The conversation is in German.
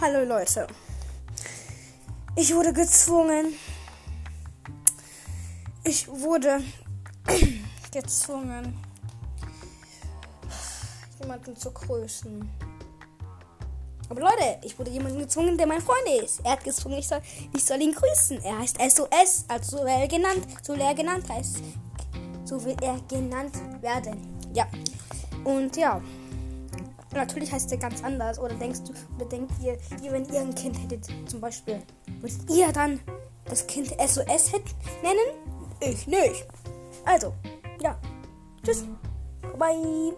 Hallo Leute. Ich wurde gezwungen. Ich wurde gezwungen, jemanden zu grüßen. Aber Leute, ich wurde jemanden gezwungen, der mein Freund ist. Er hat gezwungen, ich soll, ich soll ihn grüßen. Er heißt SOS, also so er genannt, so er genannt heißt. So will er genannt werden. Ja. Und ja. Natürlich heißt er ganz anders. Oder denkst du, oder denkt ihr, ihr, wenn ihr ein Kind hättet, zum Beispiel, würdet ihr dann das Kind SOS nennen? Ich nicht. Also, ja. Tschüss. Bye.